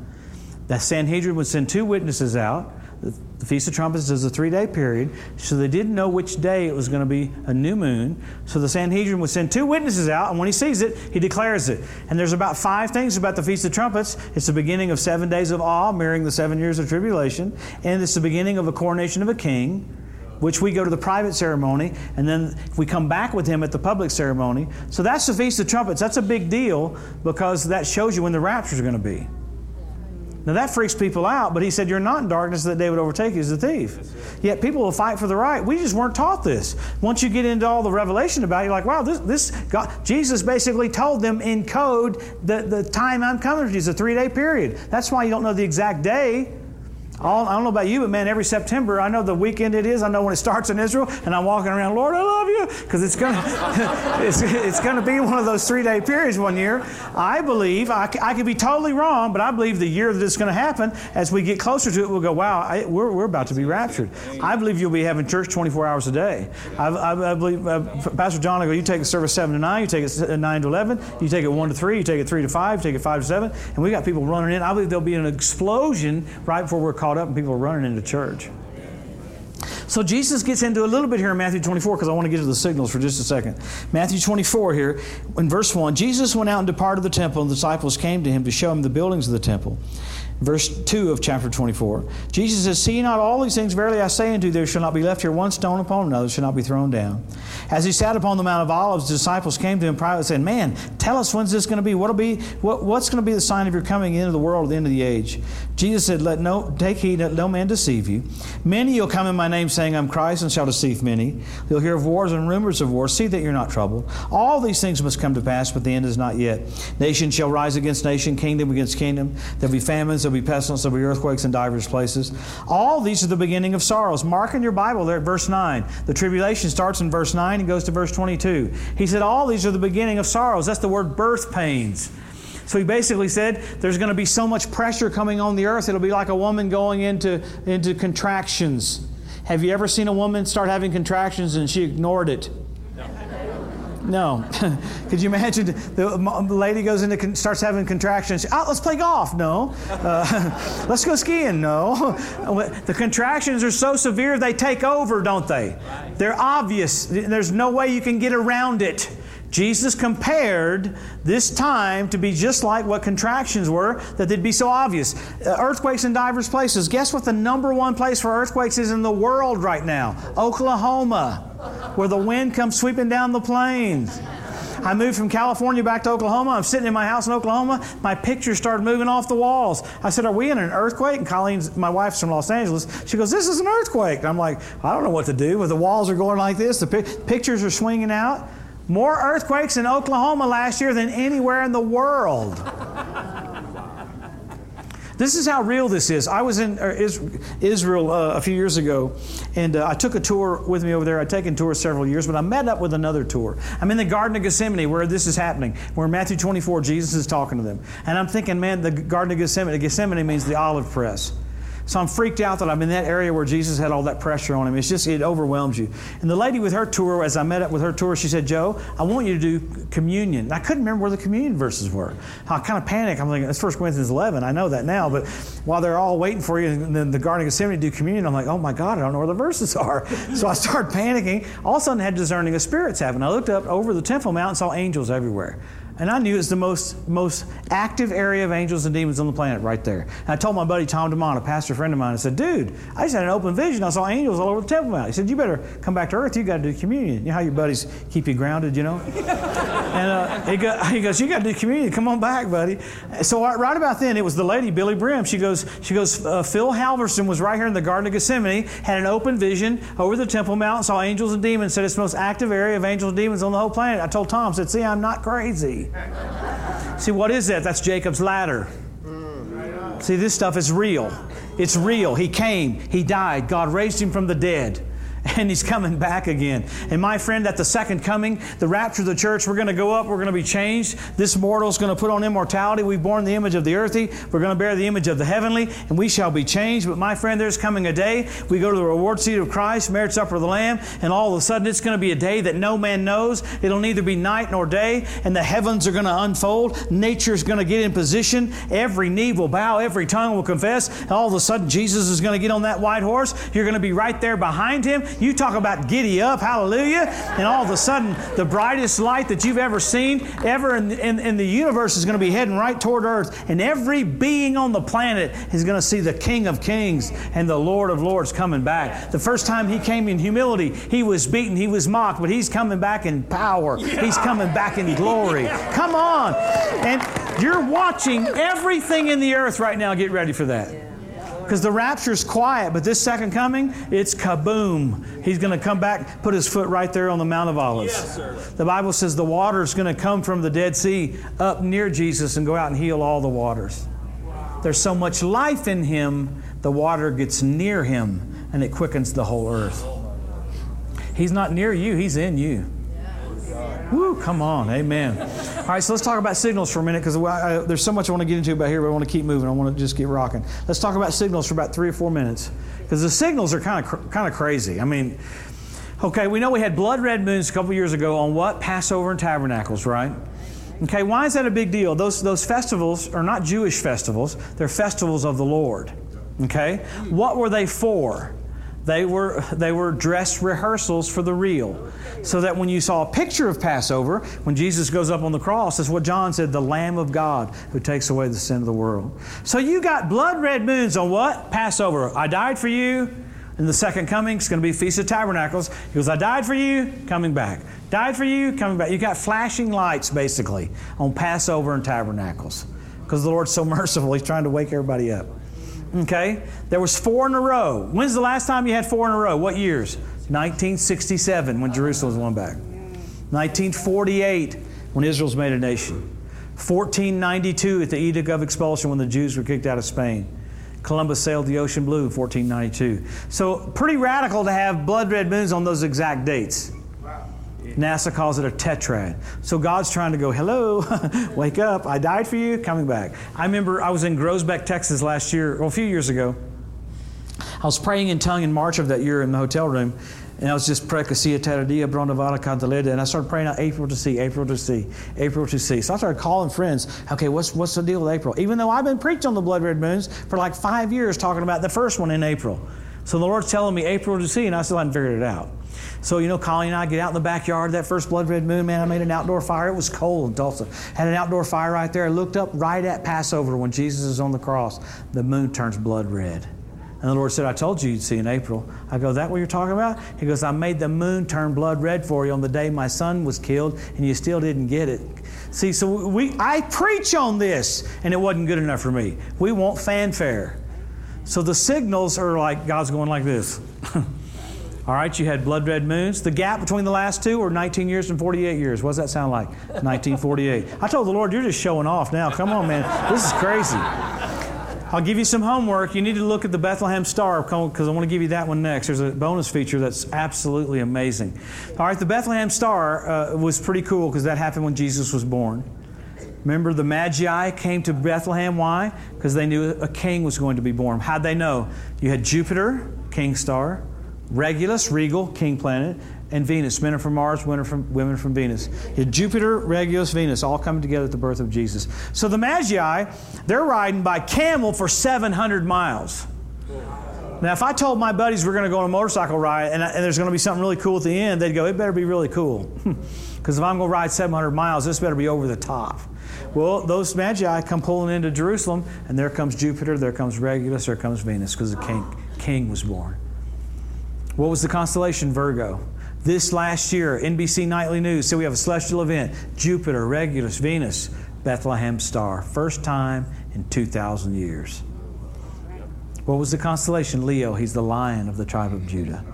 The Sanhedrin would send two witnesses out the Feast of Trumpets is a three day period, so they didn't know which day it was going to be a new moon. So the Sanhedrin would send two witnesses out, and when he sees it, he declares it. And there's about five things about the Feast of Trumpets it's the beginning of seven days of awe, mirroring the seven years of tribulation, and it's the beginning of a coronation of a king which we go to the private ceremony, and then we come back with him at the public ceremony. So that's the Feast of Trumpets. That's a big deal because that shows you when the rapture is going to be. Now that freaks people out, but he said, You're not in darkness that day would overtake you as a thief. Yet people will fight for the right. We just weren't taught this. Once you get into all the revelation about it, you're like, wow, this, this God, Jesus basically told them in code that the time I'm coming to you is a three day period. That's why you don't know the exact day. All, I don't know about you, but man, every September, I know the weekend it is. I know when it starts in Israel, and I'm walking around, Lord, I love you, because it's going it's, it's to be one of those three day periods one year. I believe, I, I could be totally wrong, but I believe the year that it's going to happen, as we get closer to it, we'll go, wow, I, we're, we're about to be raptured. I believe you'll be having church 24 hours a day. I, I, I believe, uh, Pastor John, I go, you take the service 7 to 9, you take it 9 to 11, you take it 1 to 3, you take it 3 to 5, you take it 5 to 7, and we got people running in. I believe there'll be an explosion right before we're caught up and people are running into church. So Jesus gets into a little bit here in Matthew 24 because I want to get to the signals for just a second. Matthew 24 here, in verse 1, Jesus went out and departed the temple, and the disciples came to him to show him the buildings of the temple verse 2 of chapter 24. Jesus says, See not all these things, verily I say unto you, there shall not be left here one stone upon another, shall not be thrown down. As he sat upon the Mount of Olives, the disciples came to him privately and said, Man, tell us when's this going to be? What'll be what, what's going to be the sign of your coming into the world at the end of the age? Jesus said, Let no take heed that no man deceive you. Many will come in my name, saying, I'm Christ, and shall deceive many. You'll hear of wars and rumors of wars. See that you're not troubled. All these things must come to pass, but the end is not yet. Nation shall rise against nation, kingdom against kingdom. There'll be famines, there'll be pestilence, there'll be earthquakes in divers places. All these are the beginning of sorrows. Mark in your Bible there at verse 9. The tribulation starts in verse 9 and goes to verse 22. He said, All these are the beginning of sorrows. That's the word birth pains. So he basically said there's going to be so much pressure coming on the earth, it'll be like a woman going into, into contractions. Have you ever seen a woman start having contractions and she ignored it? No. no. Could you imagine the lady goes into starts having contractions? Oh, let's play golf. No. Uh, let's go skiing. No. the contractions are so severe they take over, don't they? They're obvious. There's no way you can get around it. Jesus compared this time to be just like what contractions were, that they'd be so obvious. Uh, earthquakes in diverse places. Guess what the number one place for earthquakes is in the world right now? Oklahoma where the wind comes sweeping down the plains. I moved from California back to Oklahoma. I'm sitting in my house in Oklahoma. My pictures started moving off the walls. I said, Are we in an earthquake? And Colleen's, my wife's from Los Angeles. She goes, This is an earthquake. And I'm like, I don't know what to do. But the walls are going like this, the pi- pictures are swinging out. More earthquakes in Oklahoma last year than anywhere in the world. This is how real this is. I was in uh, Israel uh, a few years ago, and uh, I took a tour with me over there. I'd taken tours several years, but I met up with another tour. I'm in the Garden of Gethsemane where this is happening, where Matthew 24, Jesus is talking to them. And I'm thinking, man, the Garden of Gethsemane, Gethsemane means the olive press. So I'm freaked out that I'm in that area where Jesus had all that pressure on him. It's just, it overwhelms you. And the lady with her tour, as I met up with her tour, she said, Joe, I want you to do communion. And I couldn't remember where the communion verses were. I kind of panicked. I'm thinking, it's 1 Corinthians 11. I know that now. But while they're all waiting for you in the Garden of Gethsemane do communion, I'm like, oh my God, I don't know where the verses are. so I started panicking. All of a sudden, I had discerning of spirits happen. I looked up over the Temple Mount and saw angels everywhere. And I knew it's the most, most active area of angels and demons on the planet right there. And I told my buddy Tom DeMont, a pastor friend of mine, I said, dude, I just had an open vision. I saw angels all over the Temple Mount. He said, you better come back to earth. You got to do communion. You know how your buddies keep you grounded, you know? And uh, he, go, he goes, you got to do communion. Come on back, buddy. So right about then, it was the lady, Billye Brim. She goes, she goes. Uh, Phil Halverson was right here in the Garden of Gethsemane, had an open vision over the Temple Mount, saw angels and demons. Said it's the most active area of angels and demons on the whole planet. I told Tom, said, see, I'm not crazy. See, what is that? That's Jacob's ladder. See, this stuff is real. It's real. He came, He died, God raised Him from the dead and he's coming back again. And my friend, at the second coming, the rapture of the church, we're going to go up, we're going to be changed. This mortal is going to put on immortality. We've borne the image of the earthly, we're going to bear the image of the heavenly, and we shall be changed. But my friend, there's coming a day we go to the reward seat of Christ, marriage supper of the Lamb, and all of a sudden it's going to be a day that no man knows. It'll neither be night nor day, and the heavens are going to unfold. Nature's going to get in position. Every knee will bow, every tongue will confess. And all of a sudden, Jesus is going to get on that white horse. You're going to be right there behind him. You talk about giddy up, hallelujah. And all of a sudden, the brightest light that you've ever seen, ever in, in, in the universe, is going to be heading right toward earth. And every being on the planet is going to see the King of Kings and the Lord of Lords coming back. The first time he came in humility, he was beaten, he was mocked, but he's coming back in power. He's coming back in glory. Come on. And you're watching everything in the earth right now. Get ready for that. Because the rapture's quiet, but this second coming, it's kaboom. He's going to come back, put his foot right there on the Mount of Olives. Yes, the Bible says the water's going to come from the Dead Sea up near Jesus and go out and heal all the waters. Wow. There's so much life in him, the water gets near him and it quickens the whole earth. He's not near you, he's in you. Woo, come on, amen. All right, so let's talk about signals for a minute because there's so much I want to get into about here, but I want to keep moving. I want to just get rocking. Let's talk about signals for about three or four minutes because the signals are kind of cr- kind of crazy. I mean, okay, we know we had blood red moons a couple years ago on what Passover and Tabernacles, right? Okay, why is that a big deal? Those those festivals are not Jewish festivals; they're festivals of the Lord. Okay, what were they for? They were, they were dress rehearsals for the real. So that when you saw a picture of Passover, when Jesus goes up on the cross, that's what John said, the Lamb of God who takes away the sin of the world. So you got blood red moons on what? Passover. I died for you. In the second coming, it's going to be Feast of Tabernacles. He goes, I died for you, coming back. Died for you, coming back. You got flashing lights, basically, on Passover and Tabernacles. Because the Lord's so merciful, He's trying to wake everybody up. Okay? There was four in a row. When's the last time you had four in a row? What years? 1967 when Jerusalem was won back. 1948 when Israel's made a nation. 1492 at the Edict of Expulsion when the Jews were kicked out of Spain. Columbus sailed the ocean blue in 1492. So, pretty radical to have blood red moons on those exact dates. NASA calls it a tetrad. So God's trying to go, hello, wake up. I died for you, coming back. I remember I was in Groesbeck, Texas last year, well, a few years ago. I was praying in tongue in March of that year in the hotel room, and I was just prekasia teradia bronavada cantaleda, and I started praying out April to see, April to see, April to see. So I started calling friends. Okay, what's what's the deal with April? Even though I've been preaching on the blood red moons for like five years, talking about the first one in April. So the Lord's telling me April to see, and I still hadn't figured it out. So, you know, Colleen and I get out in the backyard that first blood red moon, man. I made an outdoor fire. It was cold in Tulsa. Had an outdoor fire right there. I looked up right at Passover when Jesus is on the cross. The moon turns blood red. And the Lord said, I told you you'd see in April. I go, That what you're talking about? He goes, I made the moon turn blood red for you on the day my son was killed, and you still didn't get it. See, so we I preach on this, and it wasn't good enough for me. We want fanfare. So the signals are like God's going like this. All right, you had blood red moons. The gap between the last two were 19 years and 48 years. What does that sound like? 1948. I told the Lord, you're just showing off now. Come on, man. This is crazy. I'll give you some homework. You need to look at the Bethlehem Star because I want to give you that one next. There's a bonus feature that's absolutely amazing. All right, the Bethlehem Star uh, was pretty cool because that happened when Jesus was born. Remember, the Magi came to Bethlehem. Why? Because they knew a king was going to be born. How'd they know? You had Jupiter, king star. Regulus, regal, king planet, and Venus, men are from Mars, women are from, women from Venus. Jupiter, Regulus, Venus, all coming together at the birth of Jesus. So the Magi, they're riding by camel for 700 miles. Now, if I told my buddies we're going to go on a motorcycle ride and, and there's going to be something really cool at the end, they'd go, it better be really cool. Because if I'm going to ride 700 miles, this better be over the top. Well, those magi come pulling into Jerusalem, and there comes Jupiter, there comes Regulus, there comes Venus, because the king, king was born. What was the constellation? Virgo. This last year, NBC Nightly News said we have a celestial event Jupiter, Regulus, Venus, Bethlehem star. First time in 2,000 years. What was the constellation? Leo. He's the lion of the tribe of Judah.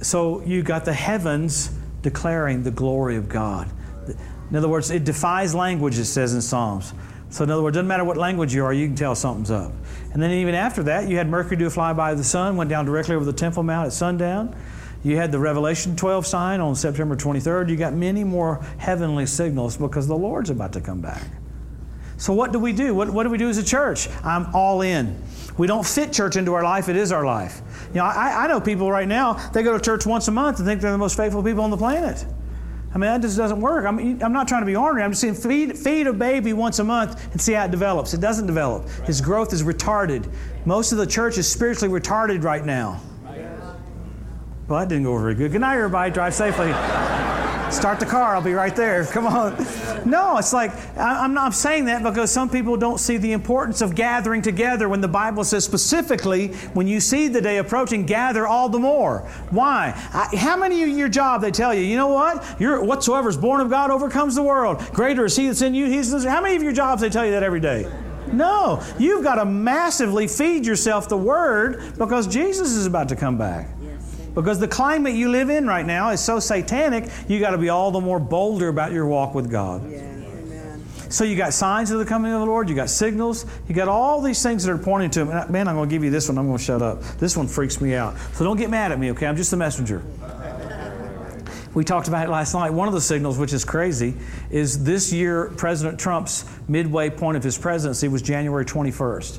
So you got the heavens declaring the glory of God. In other words, it defies language, it says in Psalms. So, in other words, it doesn't matter what language you are, you can tell something's up. And then, even after that, you had Mercury do a flyby of the sun, went down directly over the Temple Mount at sundown. You had the Revelation 12 sign on September 23rd. You got many more heavenly signals because the Lord's about to come back. So, what do we do? What, what do we do as a church? I'm all in. We don't fit church into our life, it is our life. You know, I, I know people right now, they go to church once a month and think they're the most faithful people on the planet. I mean, that just doesn't work. I'm, I'm not trying to be ornery. I'm just saying feed, feed a baby once a month and see how it develops. It doesn't develop. His growth is retarded. Most of the church is spiritually retarded right now. Well, that didn't go very good. Good night, everybody. Drive safely. Start the car. I'll be right there. Come on. No, it's like, I'm not saying that because some people don't see the importance of gathering together when the Bible says specifically, when you see the day approaching, gather all the more. Why? How many of your job they tell you, you know what? You're, whatsoever is born of God overcomes the world. Greater is he that's in you. He's, how many of your jobs they tell you that every day? No, you've got to massively feed yourself the word because Jesus is about to come back. Because the climate you live in right now is so satanic, you got to be all the more bolder about your walk with God. Yeah. So you got signs of the coming of the Lord, you got signals, you got all these things that are pointing to Him. Man, I'm going to give you this one. I'm going to shut up. This one freaks me out. So don't get mad at me, okay? I'm just the messenger. We talked about it last night. One of the signals, which is crazy, is this year President Trump's midway point of his presidency was January 21st.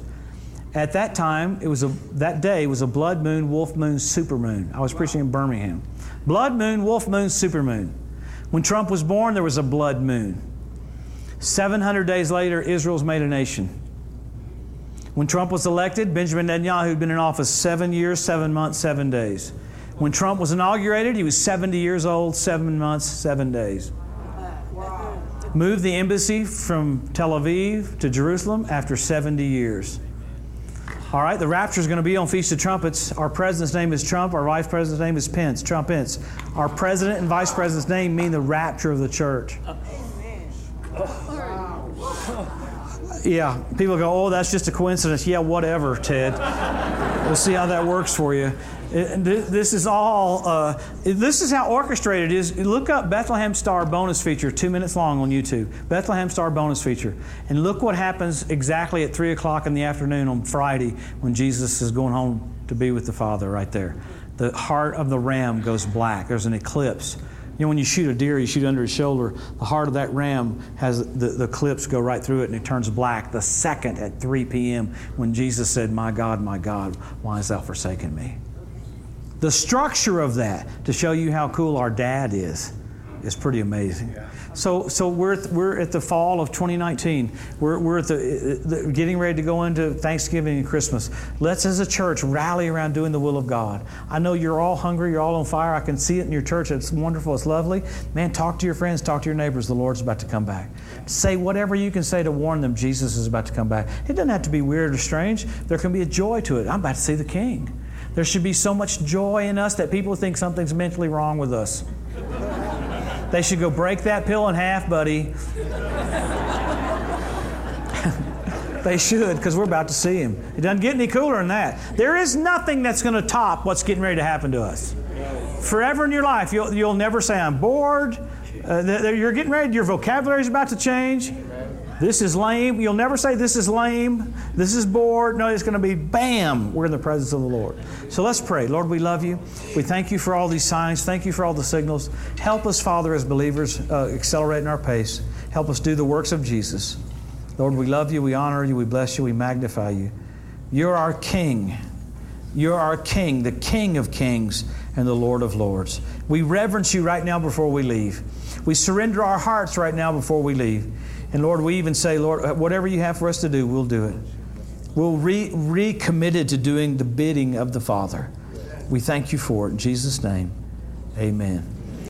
At that time, it was a, that day was a blood moon, wolf moon, super moon. I was preaching in Birmingham. Blood moon, wolf moon, super moon. When Trump was born, there was a blood moon. 700 days later, Israel's made a nation. When Trump was elected, Benjamin Netanyahu had been in office seven years, seven months, seven days. When Trump was inaugurated, he was 70 years old, seven months, seven days. Moved the embassy from Tel Aviv to Jerusalem after 70 years. All right, the rapture is going to be on Feast of Trumpets. Our president's name is Trump. Our vice president's name is Pence. Trump Pence. Our president and vice president's name mean the rapture of the church. Yeah, people go, oh, that's just a coincidence. Yeah, whatever, Ted. we'll see how that works for you. This is all, uh, this is how orchestrated it is. Look up Bethlehem Star bonus feature, two minutes long on YouTube. Bethlehem Star bonus feature. And look what happens exactly at 3 o'clock in the afternoon on Friday when Jesus is going home to be with the Father right there. The heart of the ram goes black. There's an eclipse. You know, when you shoot a deer, you shoot under his shoulder, the heart of that ram has the, the clips go right through it and it turns black the second at 3 p.m. when Jesus said, My God, my God, why hast thou forsaken me? The structure of that, to show you how cool our dad is, is pretty amazing. So, so we're, we're at the fall of 2019. We're, we're at the, the, getting ready to go into Thanksgiving and Christmas. Let's, as a church, rally around doing the will of God. I know you're all hungry. You're all on fire. I can see it in your church. It's wonderful. It's lovely. Man, talk to your friends. Talk to your neighbors. The Lord's about to come back. Say whatever you can say to warn them Jesus is about to come back. It doesn't have to be weird or strange. There can be a joy to it. I'm about to see the King. There should be so much joy in us that people think something's mentally wrong with us. They should go break that pill in half, buddy. they should, because we're about to see him. It doesn't get any cooler than that. There is nothing that's going to top what's getting ready to happen to us. Forever in your life, you'll, you'll never say, I'm bored. Uh, you're getting ready, your vocabulary is about to change. This is lame. You'll never say, This is lame. This is bored. No, it's going to be bam, we're in the presence of the Lord. So let's pray. Lord, we love you. We thank you for all these signs. Thank you for all the signals. Help us, Father, as believers, uh, accelerate in our pace. Help us do the works of Jesus. Lord, we love you. We honor you. We bless you. We magnify you. You're our King. You're our King, the King of kings and the Lord of lords. We reverence you right now before we leave. We surrender our hearts right now before we leave. And Lord, we even say, Lord, uh, whatever you have for us to do, we'll do it. We'll re recommitted to doing the bidding of the Father. We thank you for it. In Jesus' name, amen.